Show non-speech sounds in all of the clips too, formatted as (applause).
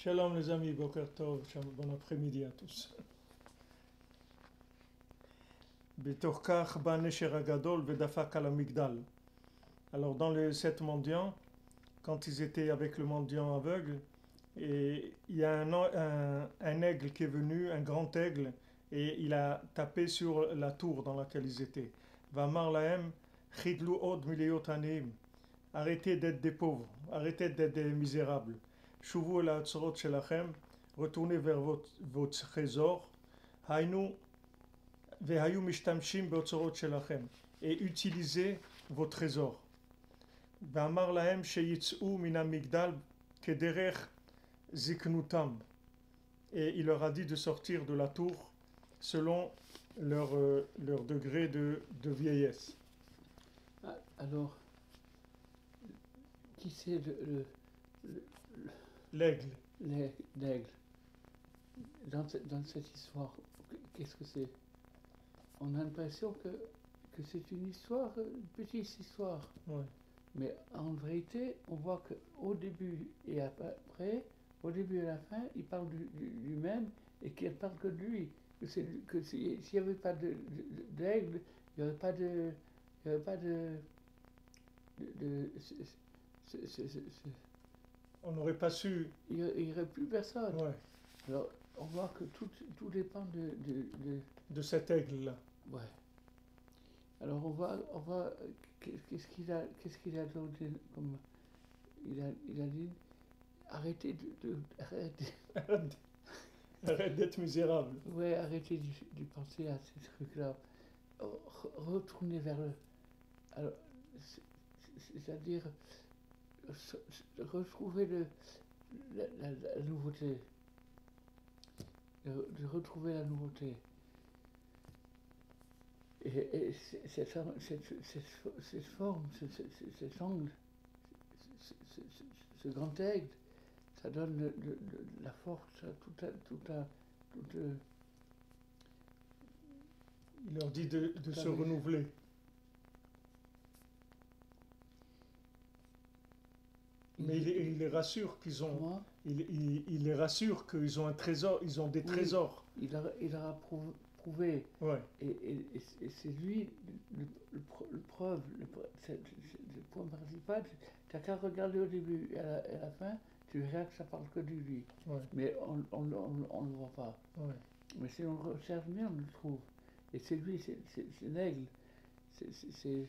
Shalom les amis, bon après-midi à tous. Alors dans les sept mendiants, quand ils étaient avec le mendiant aveugle, et il y a un, un, un, aigle qui est venu, un grand aigle, et il a tapé sur la tour dans laquelle ils étaient. Vamar laem, chidlu od Arrêtez d'être des pauvres, arrêtez d'être des misérables. Et utilisez vos trésors. Et il leur a dit de sortir de la tour selon leur, euh, degré de, vieillesse. Ah, Alors, qui c'est le- L'aigle. le- l'aigle dans, dans cette histoire Qu'est-ce que c'est? On a l'impression que, que c'est une histoire, une petite histoire. Ouais. Mais en vérité, on voit qu'au début et après, au début et à la fin, il parle du- du- lui-même et qu'il parle que de lui. Que c'est s'il n'y avait pas de- de- d'aigle, il n'y aurait pas de. Il n'y aurait pas de. de, de- ce- ce- ce- ce- ce- On n'aurait pas su. il n'y aurait plus personne. Ouais. Alors, on voit que tout, tout dépend de- de- de, De cet aigle-là. Ouais. Alors on voit, on voit qu'est- qu'est-ce qu'il a, qu'est-ce qu'il a donné comme, il a, il a dit, arrêtez de, de- arrêtez, Arrête (laughs) arrête d'être misérable. ouais, arrêtez de, de penser à ces trucs-là, Re- retournez vers le, alors, c'est-à-dire, retrouver le, la, la- la nouveauté, de, de retrouver la nouveauté. Et, cette, cette, cette, cette forme, ce- ce- ce- cet angle, ce, grand aigle, ça donne le- la force à tout un, tout un, tout un- Il leur dit de, de se renouveler. Mais il, il les rassure qu'ils ont. Il, il- il les rassure qu'ils ont un trésor. Ils ont des Oui. trésors. il, a, il leur a prou- prouvé, Ouais. et, et- et c'est- lui le, le, pro- le preuve, le, point principal. Tu n'as qu'à regarder au début et à la, et à la fin, tu verras que ça parle que de lui. Ouais. Mais on on, on, on le voit pas. Ouais. Mais si on le recherche bien, on le trouve. Et c'est lui, c'est l'aigle. C'est- C'est c'est l'aigle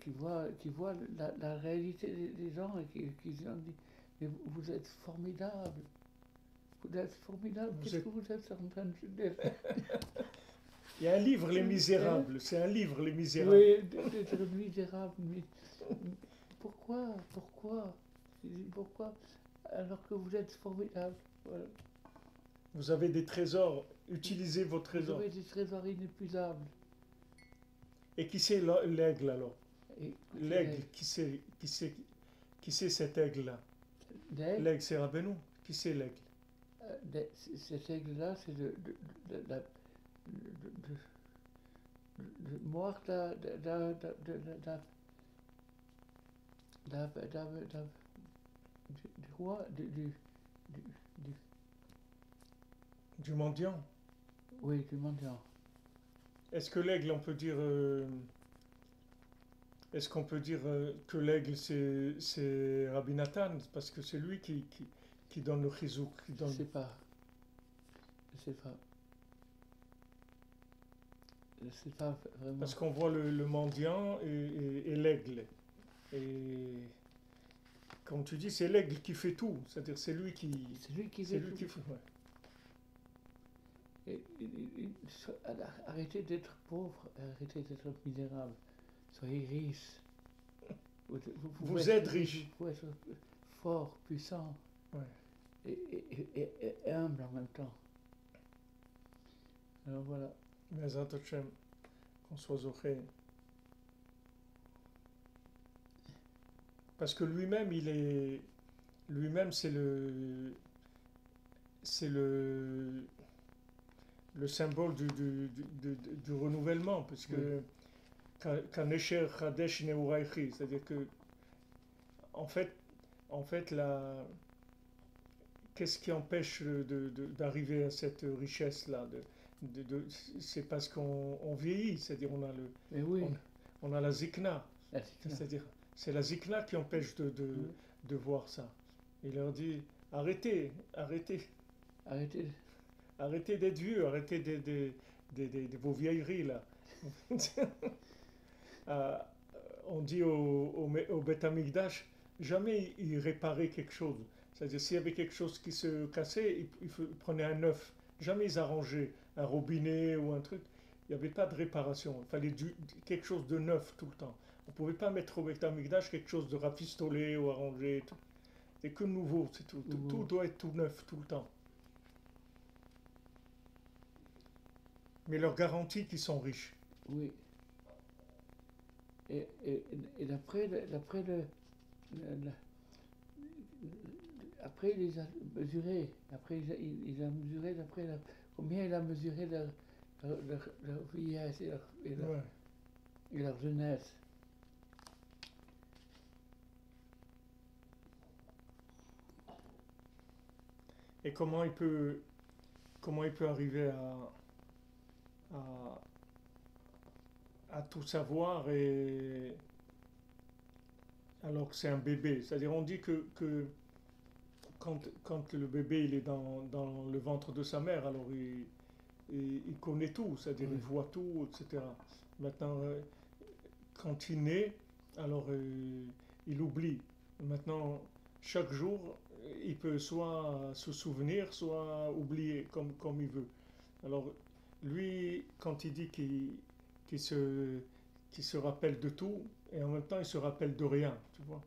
qui, voit, qui voit la, la réalité des, gens et qui, qui se dit Mais vous, vous êtes formidable. Vous êtes formidable. Vous Qu'est-ce êtes- que vous êtes en train de (laughs) Il y a un livre, Les Misérables. C'est un livre, Les Misérables. Oui, d'être misérable. Mais pourquoi Pourquoi Pourquoi Alors que vous êtes formidable. Voilà. Vous avez des trésors. Utilisez vos Vous trésors. avez des trésors inépuisables. Et qui c'est l'aigle alors L'aigle, qui c'est qui c'est qui c'est cet aigle là L'aigle, c'est Rabbeinu. Qui c'est l'aigle Cet aigle là, c'est le, le, la, le, mort de, de, de, de, du roi du, du, du, du mendiant. Oui, du mendiant. Est-ce que l'aigle, on peut dire. euh, Est-ce qu'on peut dire euh, que l'aigle, c'est, Rabbi Nathan? Parce que c'est lui qui, qui, qui donne le chizouk. Qui Je donne... sais pas. Je sais pas. Je sais pas vraiment. Parce qu'on voit le, le mendiant et, et- et l'aigle. Et comme tu dis, c'est l'aigle qui fait tout. C'est-à-dire, c'est lui qui. C'est lui qui fait lui tout. qui fait. ouais. Et- et- et- et- so- arrêtez d'être pauvre, arrêtez d'être misérable. Soyez riche. Vous, êtes riche. Vous pouvez être fort, puissant Ouais. et, humble en même temps. Alors voilà. Bezrat Hashem, qu'on soit zoché. Parce que lui-même, il est. Lui-même, c'est le. C'est le. Le symbole du, du, du, du- renouvellement. Parce que. Kanesher Chadesh Neuraichi. C'est-à-dire que. En fait, en fait la, qu'est-ce qui empêche d'arriver à cette richesse-là de, de- de- C'est parce qu'on on vieillit, c'est-à-dire on a, le, oui, on a la zikna, c'est-à-dire c'est la zikna qui empêche de, de, Oui. de voir ça. Il leur dit arrêtez, arrêtez, Arrêtez. Arrêtez d'être vieux, arrêtez de, de- de- de- de vos vieilleries là. (laughs) Euh, on dit au, au, au jamais il réparait quelque chose. C'est-à-dire s'il y avait quelque chose qui se cassait, il, il prenait un neuf. Jamais ils arrangeaient un robinet ou un truc. Il n'y avait pas de réparation. Il fallait du- quelque chose de neuf tout le temps. On ne pouvait pas mettre au Beth Amikdash quelque chose de rafistolé ou arrangé. C'est que nouveau, c'est tout. Tout, Nouveau. tout doit être tout neuf tout le temps. Mais leur garantie qu'ils sont riches. Oui. Et, et, et d'après le, d'après le, le- le- après il les a mesurés, après il a, il- il a mesuré d'après la- combien il a mesuré leur, leur, leur- leur vieillesse et Ouais. et leur jeunesse. Et comment il peut, comment il peut arriver à, à, à tout savoir et alors que c'est un bébé. C'est-à-dire on dit que, que quand, quand le bébé il est dans, dans le ventre de sa mère, alors il, il, il connaît tout, c'est-à-dire il voit tout, etc. Maintenant, euh, quand il naît, alors euh, il oublie. Maintenant, chaque jour, il peut soit se souvenir, soit oublier comme, comme il veut. Alors, lui, quand il dit qu'il se, rappelle de tout, et en même temps, il se rappelle de rien, tu vois.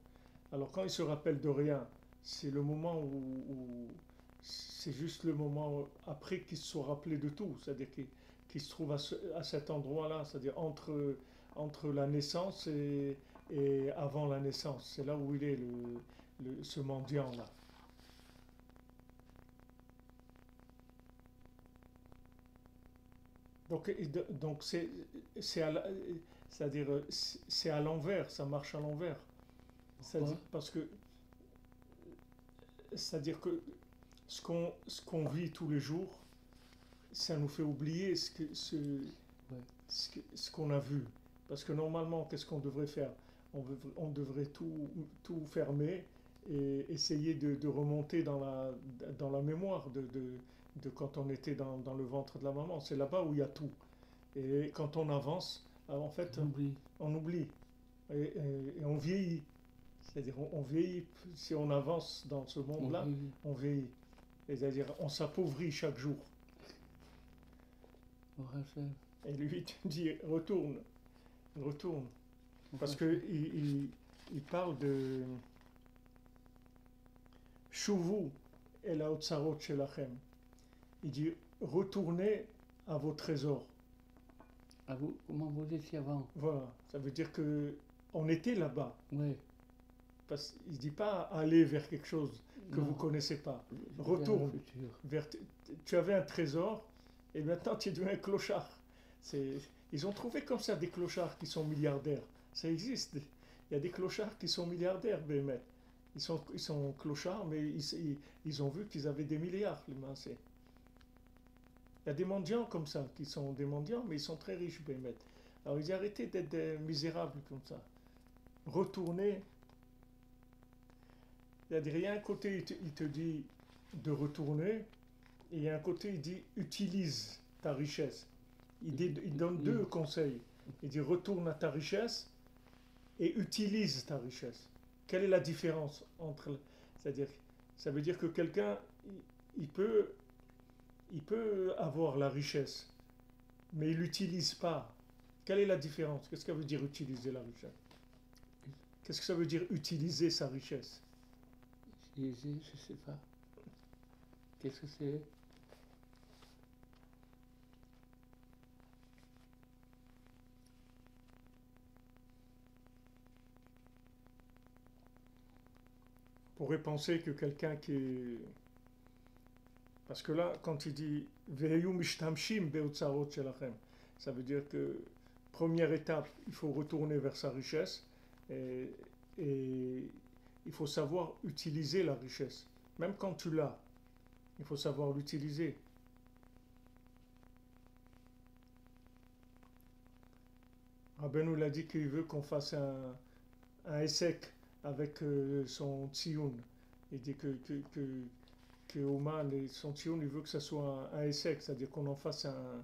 Alors, quand il se rappelle de rien, c'est le moment où, c'est juste le moment après qu'il se soit rappelé de tout, c'est-à-dire qu'il se trouve à, ce- à cet endroit-là, c'est-à-dire entre, entre la naissance et, avant la naissance. C'est là où il est, le- ce mendiant-là. Donc, donc c'est, c'est à, la- c'est-à-dire, c'est c'est à l'envers, ça marche à l'envers. C'est-à-dire, parce que, c'est-à-dire que ce qu'on, ce qu'on vit tous les jours, ça nous fait oublier ce, que, ce, ce, qu'on a vu. Parce que normalement, qu'est-ce qu'on devrait faire? On, veut- on devrait tout, tout fermer et essayer de, de remonter dans la, dans la mémoire de, de, de quand on était dans, dans le ventre de la maman. C'est là-bas où il y a tout. Et quand on avance, alors, en fait, On oublie. on oublie et, et- et on vieillit. C'est-à-dire on, on vieillit, si on avance dans ce On monde-là, on vieillit. C'est-à-dire on s'appauvrit chaque jour. Et lui, tu dis, retourne, retourne. Parce que il, il- il parle de Shuvu el haotzarot shelachem. Il dit retournez à vos trésors. Ah, vous, comment vous étiez avant? Voilà, ça veut dire que on était là-bas. Oui. Parce qu'il dit pas aller vers quelque chose que Non. vous connaissez pas. Retourne. Vers- tu avais un trésor et maintenant tu es devenu un clochard. Ils ont trouvé comme ça des clochards qui sont milliardaires. Ça existe. Il y a des clochards qui sont milliardaires, Bémet. Ils sont, ils sont clochards, mais ils, ils- ils ont vu qu'ils avaient des milliards, les Maasé. Il y a des mendiants comme ça, qui sont des mendiants, mais ils sont très riches, Bémet. Alors ils arrêtez d'être des misérables comme ça. Retournez. Il y a des, y a un côté, il te, dit de retourner, et il y a un côté, il dit utilise ta richesse. Il, dit- il donne deux conseils. Il dit retourne à ta richesse et utilise ta richesse. Quelle est la différence entre. C'est-à-dire, ça veut dire que quelqu'un, il peut, il peut avoir la richesse, mais il l'utilise pas. Quelle est la différence? Qu'est-ce que ça veut dire utiliser la richesse? Qu'est-ce que ça veut dire utiliser sa richesse? Utiliser, je sais pas. Qu'est-ce que c'est? On pourrait penser que quelqu'un qui est. Parce que là, quand il dit ça veut dire que, première étape, il faut retourner vers sa richesse et, et il faut savoir utiliser la richesse. Même quand tu l'as, Il faut savoir l'utiliser. Rabbeinu l'a dit qu'il veut qu'on fasse un, un essek avec euh, son tsioun. Il dit que, que, que, que son tsioun, il veut que ça soit un, essek, c'est-à-dire qu'on en fasse un-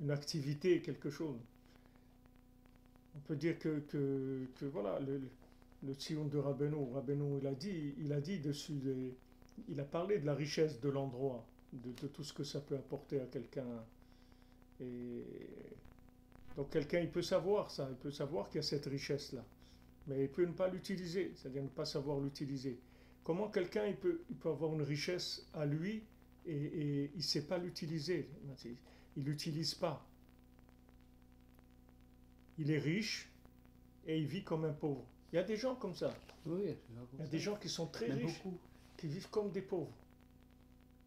une activité, quelque chose. On peut dire que, que, que voilà, le, le tsioun de Rabbeinu, Rabbeinu il a dit, il a dit dessus, des- il a parlé de la richesse de l'endroit, de, de tout ce que ça peut apporter à quelqu'un. Et donc quelqu'un, il peut savoir ça, il peut savoir qu'il y a cette richesse-là, mais il peut ne pas l'utiliser, c'est-à-dire ne pas savoir l'utiliser. Comment quelqu'un, il peut, il peut avoir une richesse à lui et, et il ne sait pas l'utiliser, il ne l'utilise pas. Il est riche et il vit comme un pauvre. Il y a des gens comme ça, Oui, il y a des gens qui sont très riches, beaucoup. qui vivent comme des pauvres.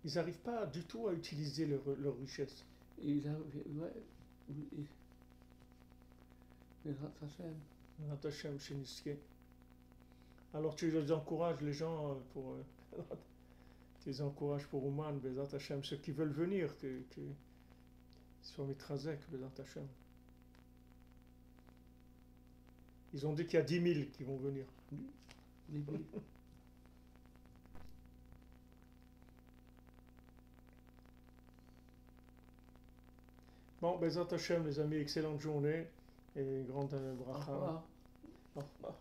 Ils n'arrivent pas du tout à utiliser leur, leur richesse. Ils ouais, oui. Mais Hashem, Bezrat Hashem, chez Niske. Alors tu les encourages, les gens, euh, pour. euh, (laughs) tu les encourages pour Ouman, Bezrat Hashem, ceux qui veulent venir, que, que, soient mitrazek, Bezrat Hashem. Ils ont dit qu'il y a 10 000 qui vont venir. (laughs) Bon, Bezrat Hashem, les amis, excellente journée et grande euh, Au bracha. revoir. Au revoir.